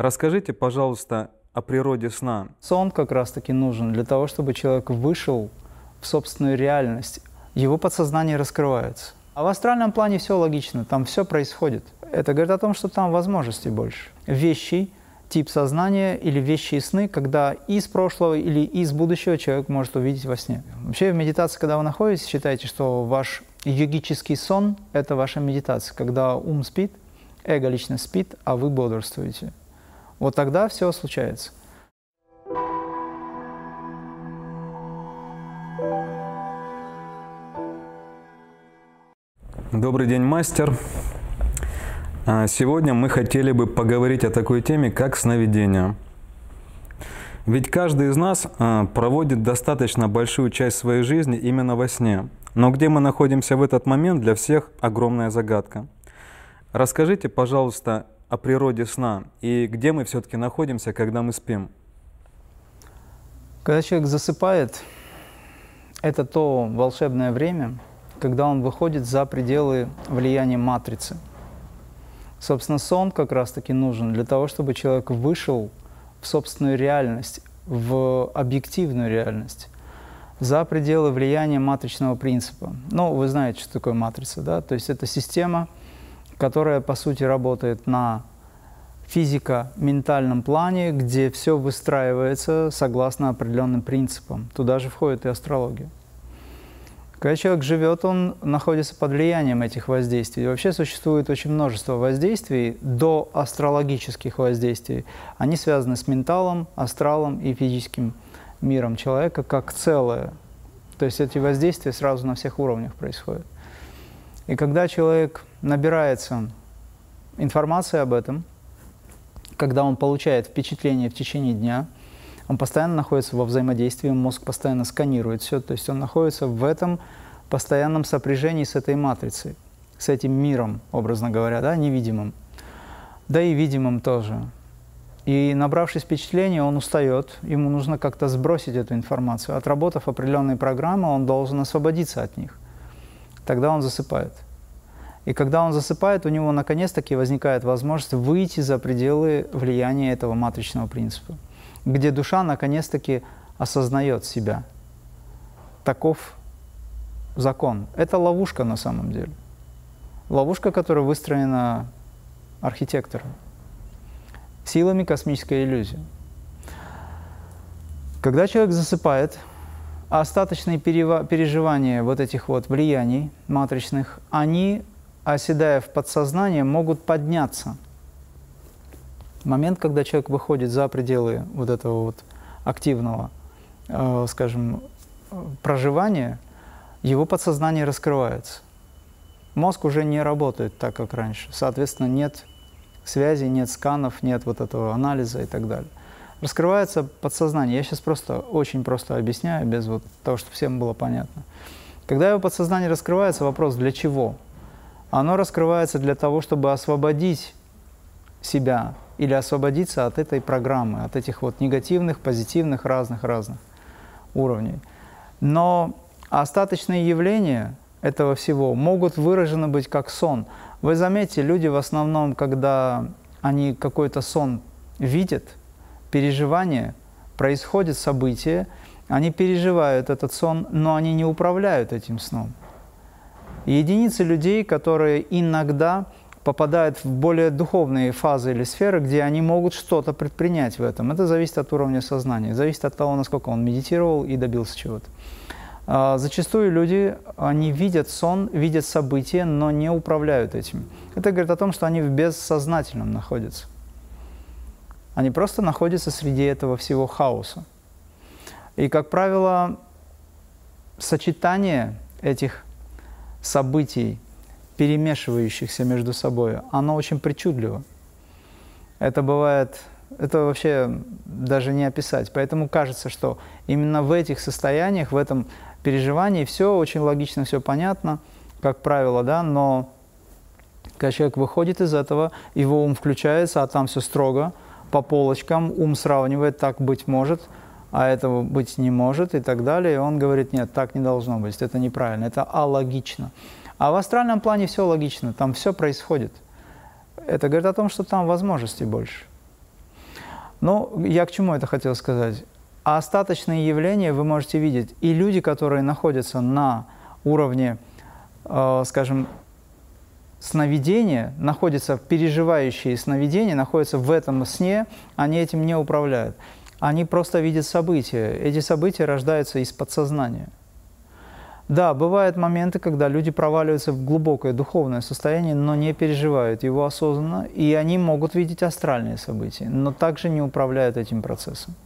Расскажите, пожалуйста, о природе сна. Сон как раз-таки нужен для того, чтобы человек вышел в собственную реальность. Его подсознание раскрывается. А в астральном плане все логично, там все происходит. Это говорит о том, что там возможностей больше. Вещи, тип сознания или вещи и сны, когда из прошлого или из будущего человек может увидеть во сне. Вообще в медитации, когда вы находитесь, считайте, что ваш йогический сон – это ваша медитация, когда ум спит, эго лично спит, а вы бодрствуете. Вот тогда все случается. Добрый день, мастер. А, сегодня мы хотели бы поговорить о такой теме, как сновидение. Ведь каждый из нас а, проводит достаточно большую часть своей жизни именно во сне. Но где мы находимся в этот момент, для всех огромная загадка. Расскажите, пожалуйста, о природе сна и где мы все-таки находимся, когда мы спим. Когда человек засыпает, это то волшебное время, когда он выходит за пределы влияния матрицы. Собственно, сон как раз-таки нужен для того, чтобы человек вышел в собственную реальность, в объективную реальность, за пределы влияния матричного принципа. Ну, вы знаете, что такое матрица, да? То есть это система, которая, по сути, работает на физико-ментальном плане, где все выстраивается согласно определенным принципам. Туда же входит и астрология. Когда человек живет, он находится под влиянием этих воздействий. Вообще существует очень множество воздействий до астрологических воздействий. Они связаны с менталом, астралом и физическим миром человека как целое. То есть эти воздействия сразу на всех уровнях происходят. И когда человек набирается информации об этом, когда он получает впечатление в течение дня – он постоянно находится во взаимодействии, мозг постоянно сканирует все, то есть он находится в этом постоянном сопряжении с этой матрицей, с этим миром, образно говоря, да, невидимым, да и видимым тоже. И набравшись впечатления, он устает, ему нужно как-то сбросить эту информацию. Отработав определенные программы, он должен освободиться от них. Тогда он засыпает. И когда он засыпает, у него наконец-таки возникает возможность выйти за пределы влияния этого матричного принципа где душа наконец-таки осознает себя. Таков закон. Это ловушка на самом деле. Ловушка, которая выстроена архитектором, силами космической иллюзии. Когда человек засыпает, остаточные переживания вот этих вот влияний матричных, они, оседая в подсознание, могут подняться – момент, когда человек выходит за пределы вот этого вот активного, э, скажем, проживания, его подсознание раскрывается. Мозг уже не работает так, как раньше. Соответственно, нет связи, нет сканов, нет вот этого анализа и так далее. Раскрывается подсознание. Я сейчас просто очень просто объясняю, без вот того, чтобы всем было понятно. Когда его подсознание раскрывается, вопрос для чего? Оно раскрывается для того, чтобы освободить себя или освободиться от этой программы, от этих вот негативных, позитивных, разных-разных уровней. Но остаточные явления этого всего могут выражены быть как сон. Вы заметите, люди в основном, когда они какой-то сон видят, переживание, происходит событие, они переживают этот сон, но они не управляют этим сном. Единицы людей, которые иногда попадают в более духовные фазы или сферы, где они могут что-то предпринять в этом. Это зависит от уровня сознания, зависит от того, насколько он медитировал и добился чего-то. А, зачастую люди, они видят сон, видят события, но не управляют этим. Это говорит о том, что они в бессознательном находятся. Они просто находятся среди этого всего хаоса. И, как правило, сочетание этих событий перемешивающихся между собой, оно очень причудливо. Это бывает, это вообще даже не описать. Поэтому кажется, что именно в этих состояниях, в этом переживании все очень логично, все понятно, как правило, да, но когда человек выходит из этого, его ум включается, а там все строго, по полочкам, ум сравнивает, так быть может, а этого быть не может и так далее. И он говорит, нет, так не должно быть, это неправильно, это алогично. А в астральном плане все логично, там все происходит. Это говорит о том, что там возможностей больше. Но я к чему это хотел сказать? А остаточные явления вы можете видеть. И люди, которые находятся на уровне, э, скажем, сновидения, находятся, переживающие сновидения, находятся в этом сне, они этим не управляют. Они просто видят события. Эти события рождаются из подсознания. Да, бывают моменты, когда люди проваливаются в глубокое духовное состояние, но не переживают его осознанно, и они могут видеть астральные события, но также не управляют этим процессом.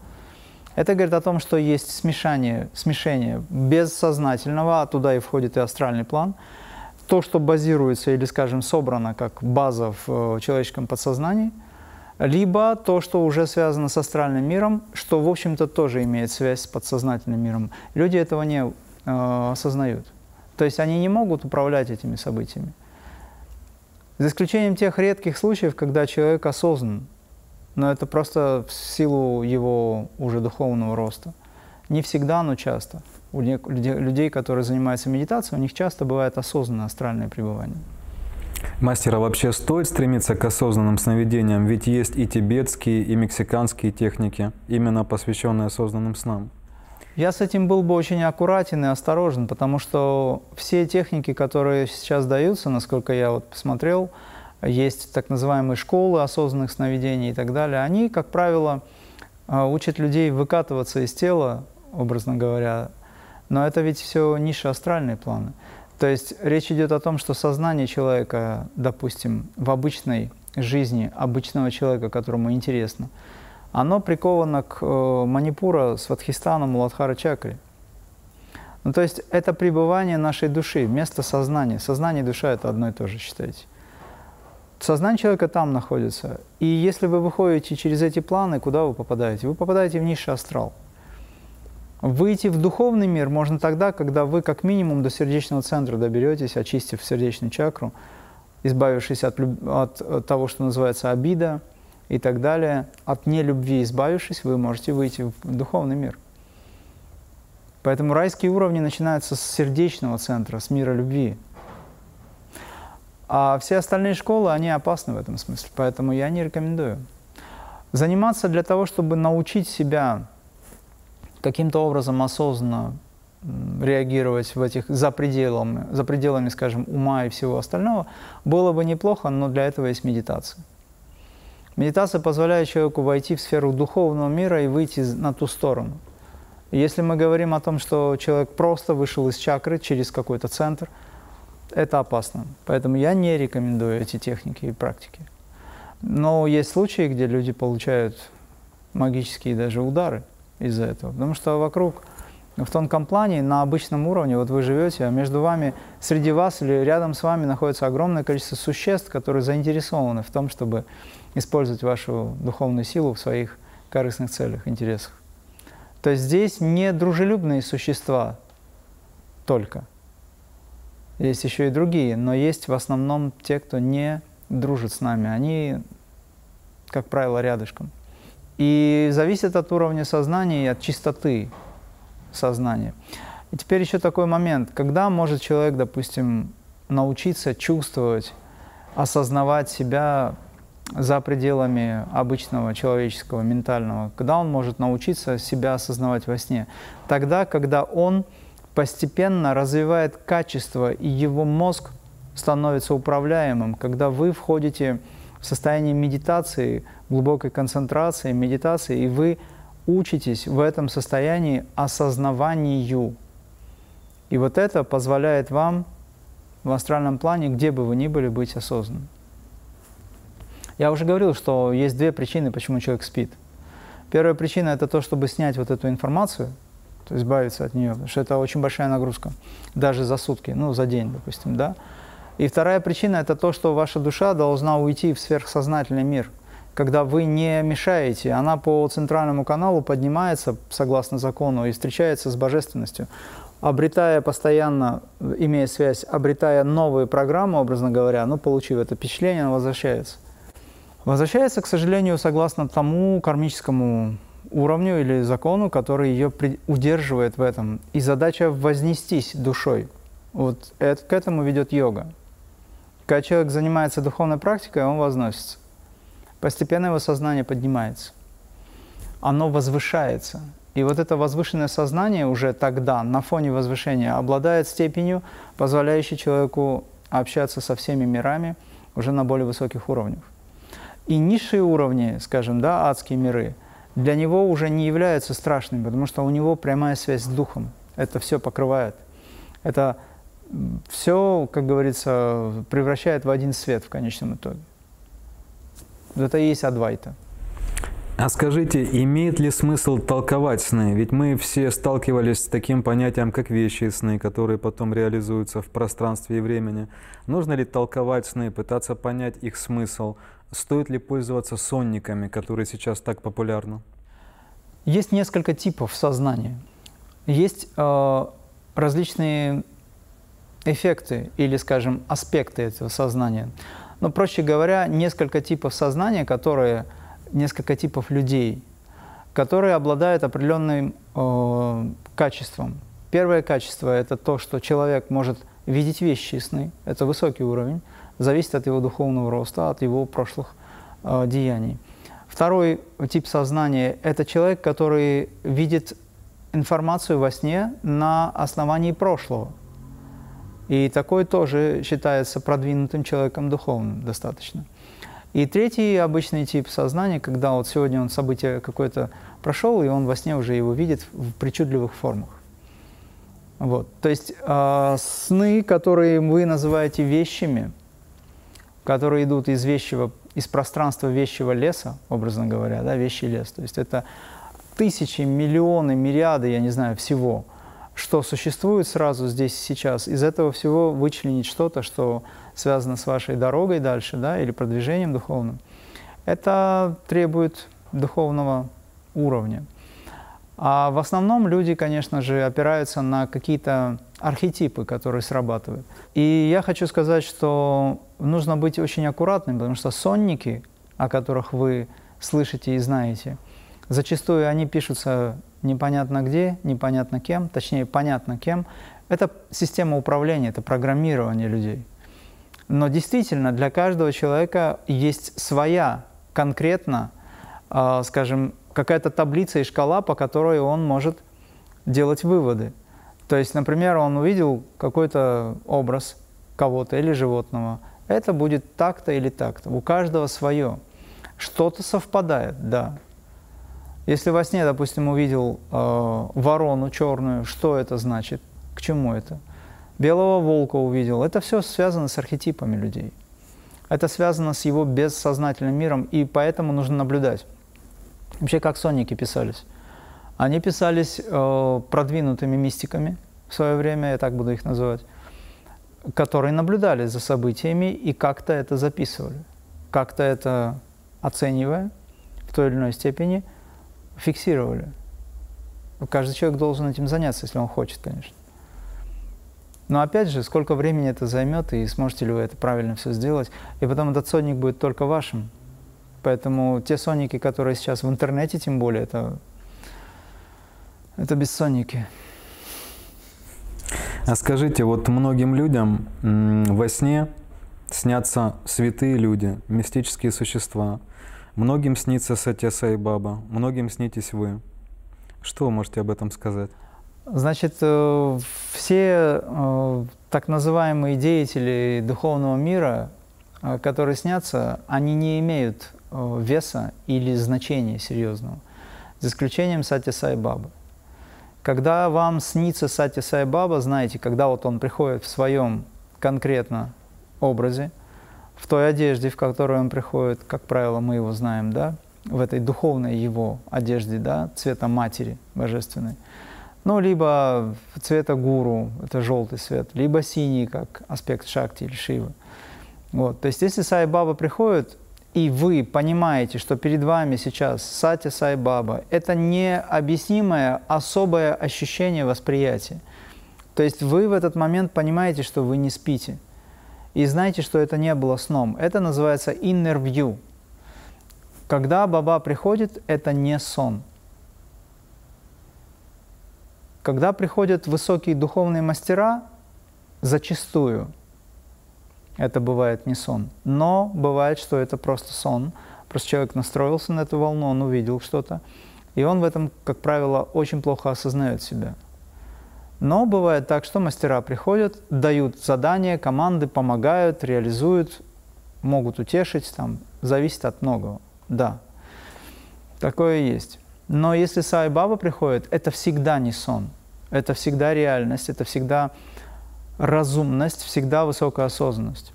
Это говорит о том, что есть смешание, смешение бессознательного, а туда и входит и астральный план. То, что базируется или, скажем, собрано как база в э, человеческом подсознании, либо то, что уже связано с астральным миром, что, в общем-то, тоже имеет связь с подсознательным миром. Люди этого не э, осознают. То есть они не могут управлять этими событиями. За исключением тех редких случаев, когда человек осознан, но это просто в силу его уже духовного роста. Не всегда, но часто. У людей, которые занимаются медитацией, у них часто бывает осознанное астральное пребывание. Мастера вообще стоит стремиться к осознанным сновидениям, ведь есть и тибетские, и мексиканские техники, именно посвященные осознанным снам. Я с этим был бы очень аккуратен и осторожен, потому что все техники, которые сейчас даются, насколько я вот посмотрел, есть так называемые школы осознанных сновидений и так далее, они, как правило, а, учат людей выкатываться из тела, образно говоря, но это ведь все ниши астральные планы. То есть речь идет о том, что сознание человека, допустим, в обычной жизни обычного человека, которому интересно, оно приковано к э, Манипура, Сватхистану, Муладхара чакре. Ну, то есть это пребывание нашей души, место сознания. Сознание и душа – это одно и то же, считайте. Сознание человека там находится. И если вы выходите через эти планы, куда вы попадаете? Вы попадаете в низший астрал. Выйти в духовный мир можно тогда, когда вы как минимум до сердечного центра доберетесь, очистив сердечную чакру, избавившись от, от, от того, что называется обида и так далее. От нелюбви избавившись, вы можете выйти в духовный мир. Поэтому райские уровни начинаются с сердечного центра, с мира любви. А все остальные школы, они опасны в этом смысле, поэтому я не рекомендую. Заниматься для того, чтобы научить себя каким-то образом осознанно реагировать в этих за пределами, за пределами, скажем, ума и всего остального, было бы неплохо, но для этого есть медитация. Медитация позволяет человеку войти в сферу духовного мира и выйти на ту сторону. Если мы говорим о том, что человек просто вышел из чакры через какой-то центр – это опасно. Поэтому я не рекомендую эти техники и практики. Но есть случаи, где люди получают магические даже удары из-за этого. Потому что вокруг, в тонком плане, на обычном уровне, вот вы живете, а между вами, среди вас или рядом с вами находится огромное количество существ, которые заинтересованы в том, чтобы использовать вашу духовную силу в своих корыстных целях, интересах. То есть здесь не дружелюбные существа только – есть еще и другие, но есть в основном те, кто не дружит с нами. Они, как правило, рядышком. И зависит от уровня сознания и от чистоты сознания. И теперь еще такой момент, когда может человек, допустим, научиться чувствовать, осознавать себя за пределами обычного человеческого, ментального, когда он может научиться себя осознавать во сне? Тогда, когда он постепенно развивает качество, и его мозг становится управляемым. Когда вы входите в состояние медитации, глубокой концентрации, медитации, и вы учитесь в этом состоянии осознаванию. И вот это позволяет вам в астральном плане, где бы вы ни были, быть осознанным. Я уже говорил, что есть две причины, почему человек спит. Первая причина – это то, чтобы снять вот эту информацию – то есть избавиться от нее, потому что это очень большая нагрузка, даже за сутки, ну, за день, допустим, да. И вторая причина – это то, что ваша душа должна уйти в сверхсознательный мир. Когда вы не мешаете, она по центральному каналу поднимается, согласно закону, и встречается с божественностью, обретая постоянно, имея связь, обретая новые программы, образно говоря, ну, получив это впечатление, она возвращается. Возвращается, к сожалению, согласно тому кармическому уровню или закону, который ее удерживает в этом. И задача вознестись душой. Вот это, к этому ведет йога. Когда человек занимается духовной практикой, он возносится. Постепенно его сознание поднимается. оно возвышается. И вот это возвышенное сознание уже тогда, на фоне возвышения, обладает степенью, позволяющей человеку общаться со всеми мирами уже на более высоких уровнях. И низшие уровни, скажем, да, адские миры, для него уже не являются страшными, потому что у него прямая связь с духом. Это все покрывает. Это все, как говорится, превращает в один свет в конечном итоге. Это и есть Адвайта. А скажите, имеет ли смысл толковать сны? Ведь мы все сталкивались с таким понятием, как вещи и сны, которые потом реализуются в пространстве и времени. Нужно ли толковать сны, пытаться понять их смысл? Стоит ли пользоваться сонниками, которые сейчас так популярны? Есть несколько типов сознания. Есть э, различные эффекты или, скажем, аспекты этого сознания. Но, проще говоря, несколько типов сознания, которые несколько типов людей, которые обладают определенным э, качеством. Первое качество – это то, что человек может видеть вещи сны. Это высокий уровень, зависит от его духовного роста, от его прошлых э, деяний. Второй тип сознания – это человек, который видит информацию во сне на основании прошлого. И такой тоже считается продвинутым человеком духовным достаточно. И третий обычный тип сознания, когда вот сегодня он событие какое-то прошел, и он во сне уже его видит в причудливых формах. Вот. То есть э, сны, которые вы называете вещами, которые идут из вещего, из пространства вещего леса, образно говоря, да, вещий лес. То есть это тысячи, миллионы, мириады, я не знаю, всего, что существует сразу здесь сейчас. Из этого всего вычленить что-то, что связано с вашей дорогой дальше, да, или продвижением духовным, это требует духовного уровня. А в основном люди, конечно же, опираются на какие-то архетипы, которые срабатывают. И я хочу сказать, что нужно быть очень аккуратным, потому что сонники, о которых вы слышите и знаете, зачастую они пишутся непонятно где, непонятно кем, точнее, понятно кем. Это система управления, это программирование людей. Но действительно, для каждого человека есть своя конкретно, э, скажем, какая-то таблица и шкала, по которой он может делать выводы. То есть, например, он увидел какой-то образ кого-то или животного. Это будет так-то или так-то. У каждого свое. Что-то совпадает, да. Если во сне, допустим, увидел э, ворону черную, что это значит? К чему это? белого волка увидел. Это все связано с архетипами людей. Это связано с его бессознательным миром, и поэтому нужно наблюдать. Вообще, как сонники писались? Они писались э, продвинутыми мистиками в свое время, я так буду их называть, которые наблюдали за событиями и как-то это записывали, как-то это оценивая в той или иной степени, фиксировали. Каждый человек должен этим заняться, если он хочет, конечно. Но опять же, сколько времени это займет, и сможете ли вы это правильно все сделать. И потом этот сонник будет только вашим. Поэтому те сонники, которые сейчас в интернете, тем более, это, это бессонники. А скажите, вот многим людям во сне снятся святые люди, мистические существа. Многим снится Сатья Сай Баба, многим снитесь вы. Что вы можете об этом сказать? Значит, э, все э, так называемые деятели духовного мира, э, которые снятся, они не имеют веса или значения серьезного, за исключением Сати Сай Бабы. Когда вам снится Сати Сай Баба, знаете, когда вот он приходит в своем конкретно образе, в той одежде, в которой он приходит, как правило, мы его знаем, да, в этой духовной его одежде, да, цвета матери божественной – ну, либо цвета гуру, это желтый цвет, либо синий, как аспект шакти или шивы. Вот. То есть, если Сай Баба приходит, и вы понимаете, что перед вами сейчас Сати Сай Баба, это необъяснимое особое ощущение восприятия. То есть вы в этот момент понимаете, что вы не спите. И знаете, что это не было сном. Это называется inner view. Когда Баба приходит, это не сон. Когда приходят высокие духовные мастера, зачастую это бывает не сон, но бывает, что это просто сон. Просто человек настроился на эту волну, он увидел что-то. И он в этом, как правило, очень плохо осознает себя. Но бывает так, что мастера приходят, дают задания, команды, помогают, реализуют, могут утешить, там, зависит от многого. Да, такое есть. Но если Сай Баба приходит, это всегда не сон, это всегда реальность, это всегда разумность, всегда высокая осознанность.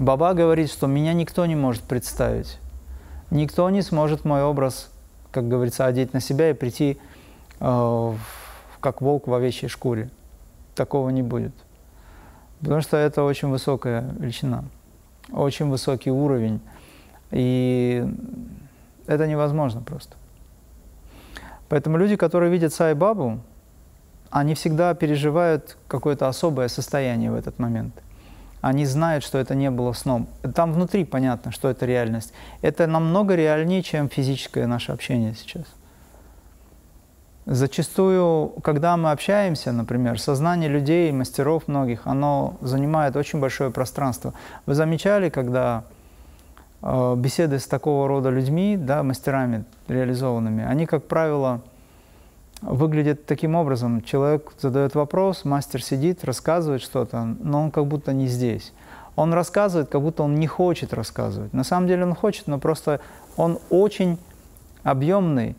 Баба говорит, что меня никто не может представить. Никто не сможет мой образ, как говорится, одеть на себя и прийти э, как волк в овечьей шкуре. Такого не будет. Потому что это очень высокая величина, очень высокий уровень. И это невозможно просто. Поэтому люди, которые видят Сай-Бабу, они всегда переживают какое-то особое состояние в этот момент. Они знают, что это не было сном. Там внутри понятно, что это реальность. Это намного реальнее, чем физическое наше общение сейчас. Зачастую, когда мы общаемся, например, сознание людей, мастеров многих, оно занимает очень большое пространство. Вы замечали, когда э, беседы с такого рода людьми, да, мастерами реализованными, они, как правило, выглядят таким образом. Человек задает вопрос, мастер сидит, рассказывает что-то, но он как будто не здесь. Он рассказывает, как будто он не хочет рассказывать. На самом деле он хочет, но просто он очень объемный,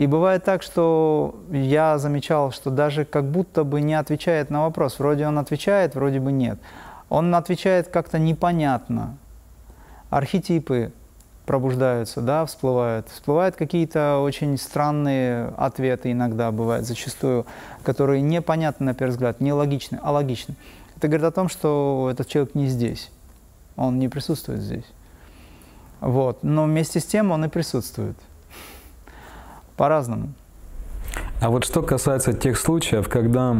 и бывает так, что я замечал, что даже как будто бы не отвечает на вопрос. Вроде он отвечает, вроде бы нет. Он отвечает как-то непонятно. Архетипы пробуждаются, да, всплывают. Всплывают какие-то очень странные ответы иногда, бывают зачастую, которые непонятны на первый взгляд, не логичны, а логичны. Это говорит о том, что этот человек не здесь, он не присутствует здесь. Вот. Но вместе с тем он и присутствует по-разному. А вот что касается тех случаев, когда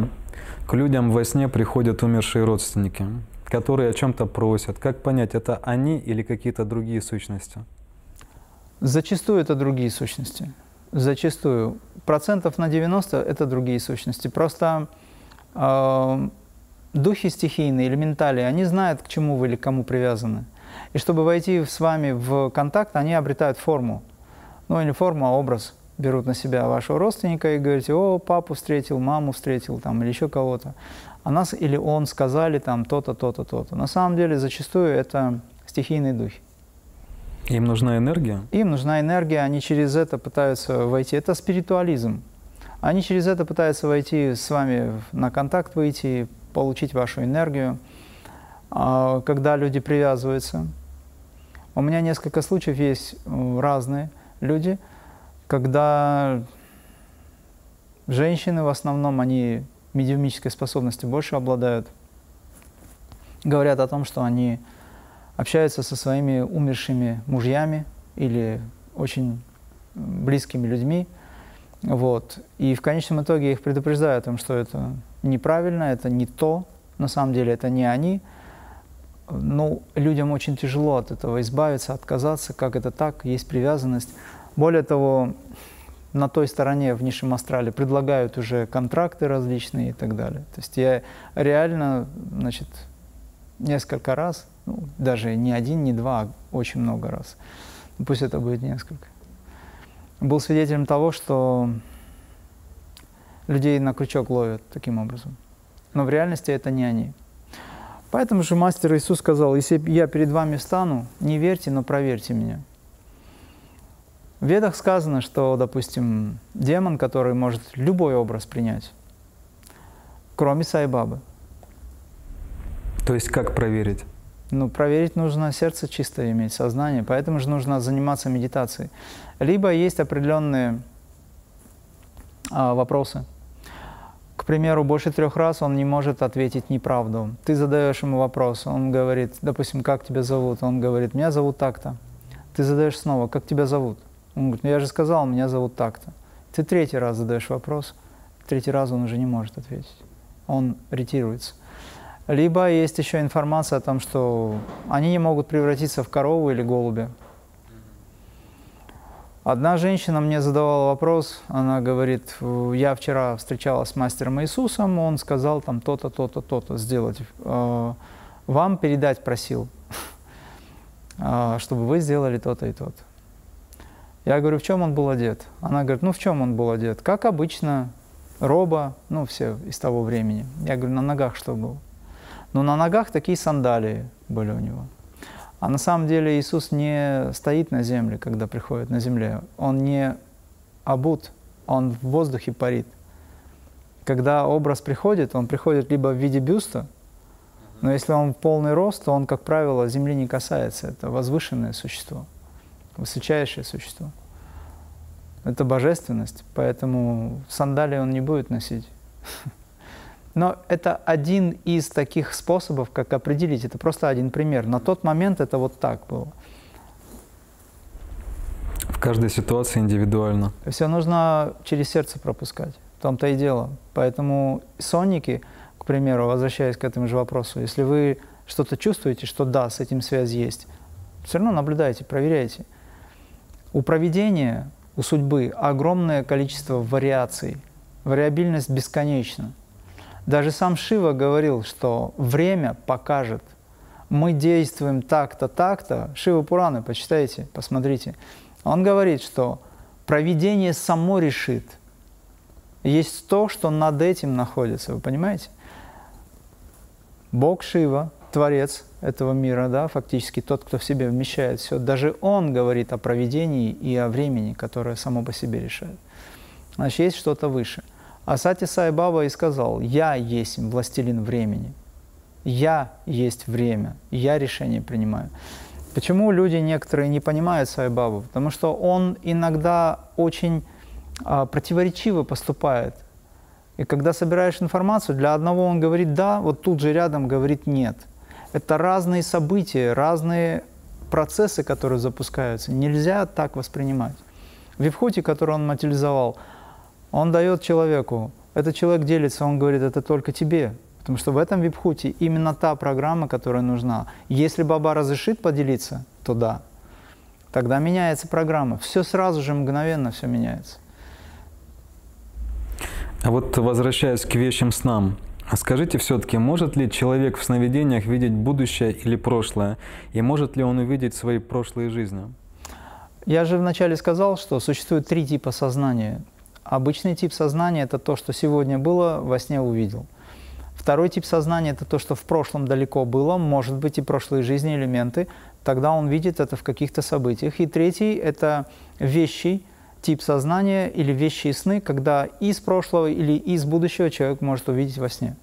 к людям во сне приходят умершие родственники, которые о чем-то просят, как понять, это они или какие-то другие сущности? Зачастую это другие сущности. Зачастую. Процентов на 90 это другие сущности. Просто э, духи стихийные, элементали, они знают, к чему вы или к кому привязаны. И чтобы войти с вами в контакт, они обретают форму. Ну или форму, а образ – берут на себя вашего родственника и говорите, о, папу встретил, маму встретил, там, или еще кого-то. А нас или он сказали там то-то, то-то, то-то. На самом деле зачастую это стихийные духи. Им нужна энергия? Им нужна энергия, они через это пытаются войти. Это спиритуализм. Они через это пытаются войти с вами на контакт, выйти, получить вашу энергию. А когда люди привязываются, у меня несколько случаев есть разные люди – когда женщины в основном, они медиумической способностью больше обладают, говорят о том, что они общаются со своими умершими мужьями или очень близкими людьми, вот. И в конечном итоге их предупреждаю о том, что это неправильно, это не то, на самом деле это не они. Ну, людям очень тяжело от этого избавиться, отказаться, как это так, есть привязанность. Более того, на той стороне в низшем астрале предлагают уже контракты различные и так далее. То есть я реально, значит, несколько раз, ну, даже не один, не два, а очень много раз, ну, пусть это будет несколько, был свидетелем того, что людей на крючок ловят таким образом. Но в реальности это не они. Поэтому же мастер Иисус сказал, если я перед вами встану, не верьте, но проверьте меня. В Ведах сказано, что, допустим, демон, который может любой образ принять, кроме Сайбабы. То есть как проверить? Ну, проверить нужно сердце чистое иметь, сознание, поэтому же нужно заниматься медитацией. Либо есть определенные а, вопросы. К примеру, больше трех раз он не может ответить неправду. Ты задаешь ему вопрос, он говорит, допустим, как тебя зовут? Он говорит, меня зовут так-то. Ты задаешь снова, как тебя зовут? Он говорит, ну я же сказал, меня зовут так-то. Ты третий раз задаешь вопрос, третий раз он уже не может ответить. Он ретируется. Либо есть еще информация о том, что они не могут превратиться в корову или голубя. Одна женщина мне задавала вопрос, она говорит, я вчера встречалась с мастером Иисусом, он сказал там то-то, то-то, то-то сделать. Э, вам передать просил, э, чтобы вы сделали то-то и то-то. Я говорю, в чем он был одет? Она говорит, ну в чем он был одет? Как обычно, роба, ну все из того времени. Я говорю, на ногах что было? Ну на ногах такие сандалии были у него. А на самом деле Иисус не стоит на земле, когда приходит на земле. Он не обут, он в воздухе парит. Когда образ приходит, он приходит либо в виде бюста, но если он в полный рост, то он, как правило, земли не касается. Это возвышенное существо, высочайшее существо. Это божественность, поэтому сандалии он не будет носить. Но это один из таких способов, как определить. Это просто один пример. На тот момент это вот так было. В каждой ситуации индивидуально. Все нужно через сердце пропускать. В том-то и дело. Поэтому сонники, к примеру, возвращаясь к этому же вопросу, если вы что-то чувствуете, что да, с этим связь есть, все равно наблюдайте, проверяйте. У проведения, у судьбы огромное количество вариаций. Вариабильность бесконечна. Даже сам Шива говорил, что время покажет. Мы действуем так-то, так-то. Шива Пураны, почитайте, посмотрите. Он говорит, что провидение само решит. Есть то, что над этим находится, вы понимаете? Бог Шива, Творец этого мира, да, фактически тот, кто в себе вмещает все, даже Он говорит о проведении и о времени, которое само по себе решает. Значит, есть что-то выше. А Сати Сай Баба и сказал, «Я есть властелин времени, я есть время, я решение принимаю». Почему люди некоторые не понимают Сай Бабу? Потому что он иногда очень а, противоречиво поступает. И когда собираешь информацию, для одного он говорит «да», вот тут же рядом говорит «нет». Это разные события, разные процессы, которые запускаются. Нельзя так воспринимать. В Випхуте, который он материализовал, он дает человеку, этот человек делится, он говорит, это только тебе. Потому что в этом випхуте именно та программа, которая нужна. Если Баба разрешит поделиться, то да. Тогда меняется программа. Все сразу же, мгновенно все меняется. А вот возвращаясь к вещим снам, а скажите все-таки, может ли человек в сновидениях видеть будущее или прошлое? И может ли он увидеть свои прошлые жизни? Я же вначале сказал, что существует три типа сознания. Обычный тип сознания – это то, что сегодня было, во сне увидел. Второй тип сознания – это то, что в прошлом далеко было, может быть и прошлые жизни элементы, тогда он видит это в каких-то событиях. И третий – это вещий тип сознания или вещи и сны, когда из прошлого или из будущего человек может увидеть во сне.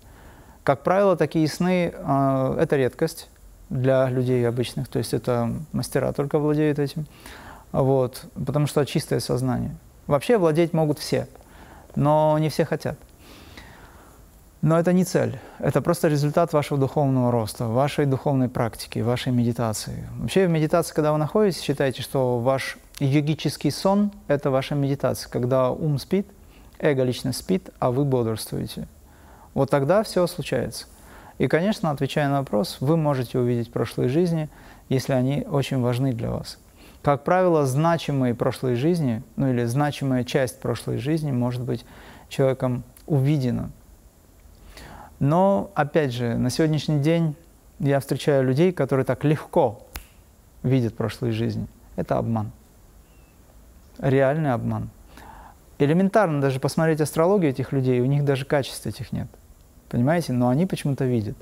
Как правило, такие сны э, – это редкость для людей обычных, то есть это мастера только владеют этим, вот, потому что чистое сознание – Вообще владеть могут все, но не все хотят. Но это не цель, это просто результат вашего духовного роста, вашей духовной практики, вашей медитации. Вообще в медитации, когда вы находитесь, считайте, что ваш йогический сон – это ваша медитация, когда ум спит, эго личность спит, а вы бодрствуете. Вот тогда все случается. И, конечно, отвечая на вопрос, вы можете увидеть прошлые жизни, если они очень важны для вас. Как правило, значимые прошлые жизни, ну или значимая часть прошлой жизни может быть человеком увидена. Но, опять же, на сегодняшний день я встречаю людей, которые так легко видят прошлые жизни. Это обман. Реальный обман. Элементарно даже посмотреть астрологию этих людей, у них даже качеств этих нет. Понимаете? Но они почему-то видят.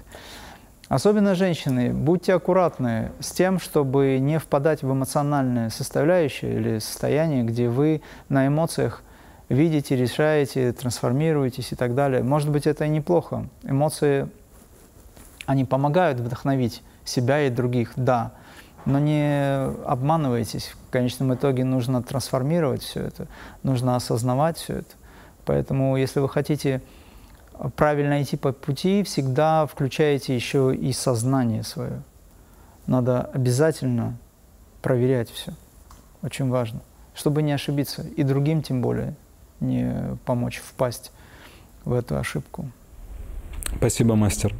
Особенно женщины, будьте аккуратны с тем, чтобы не впадать в эмоциональное составляющее или состояние, где вы на эмоциях видите, решаете, трансформируетесь и так далее. Может быть, это и неплохо. Эмоции, они помогают вдохновить себя и других, да, но не обманывайтесь. В конечном итоге нужно трансформировать все это, нужно осознавать все это. Поэтому, если вы хотите правильно идти по пути, всегда включаете еще и сознание свое. Надо обязательно проверять все. Очень важно. Чтобы не ошибиться. И другим тем более не помочь впасть в эту ошибку. Спасибо, мастер.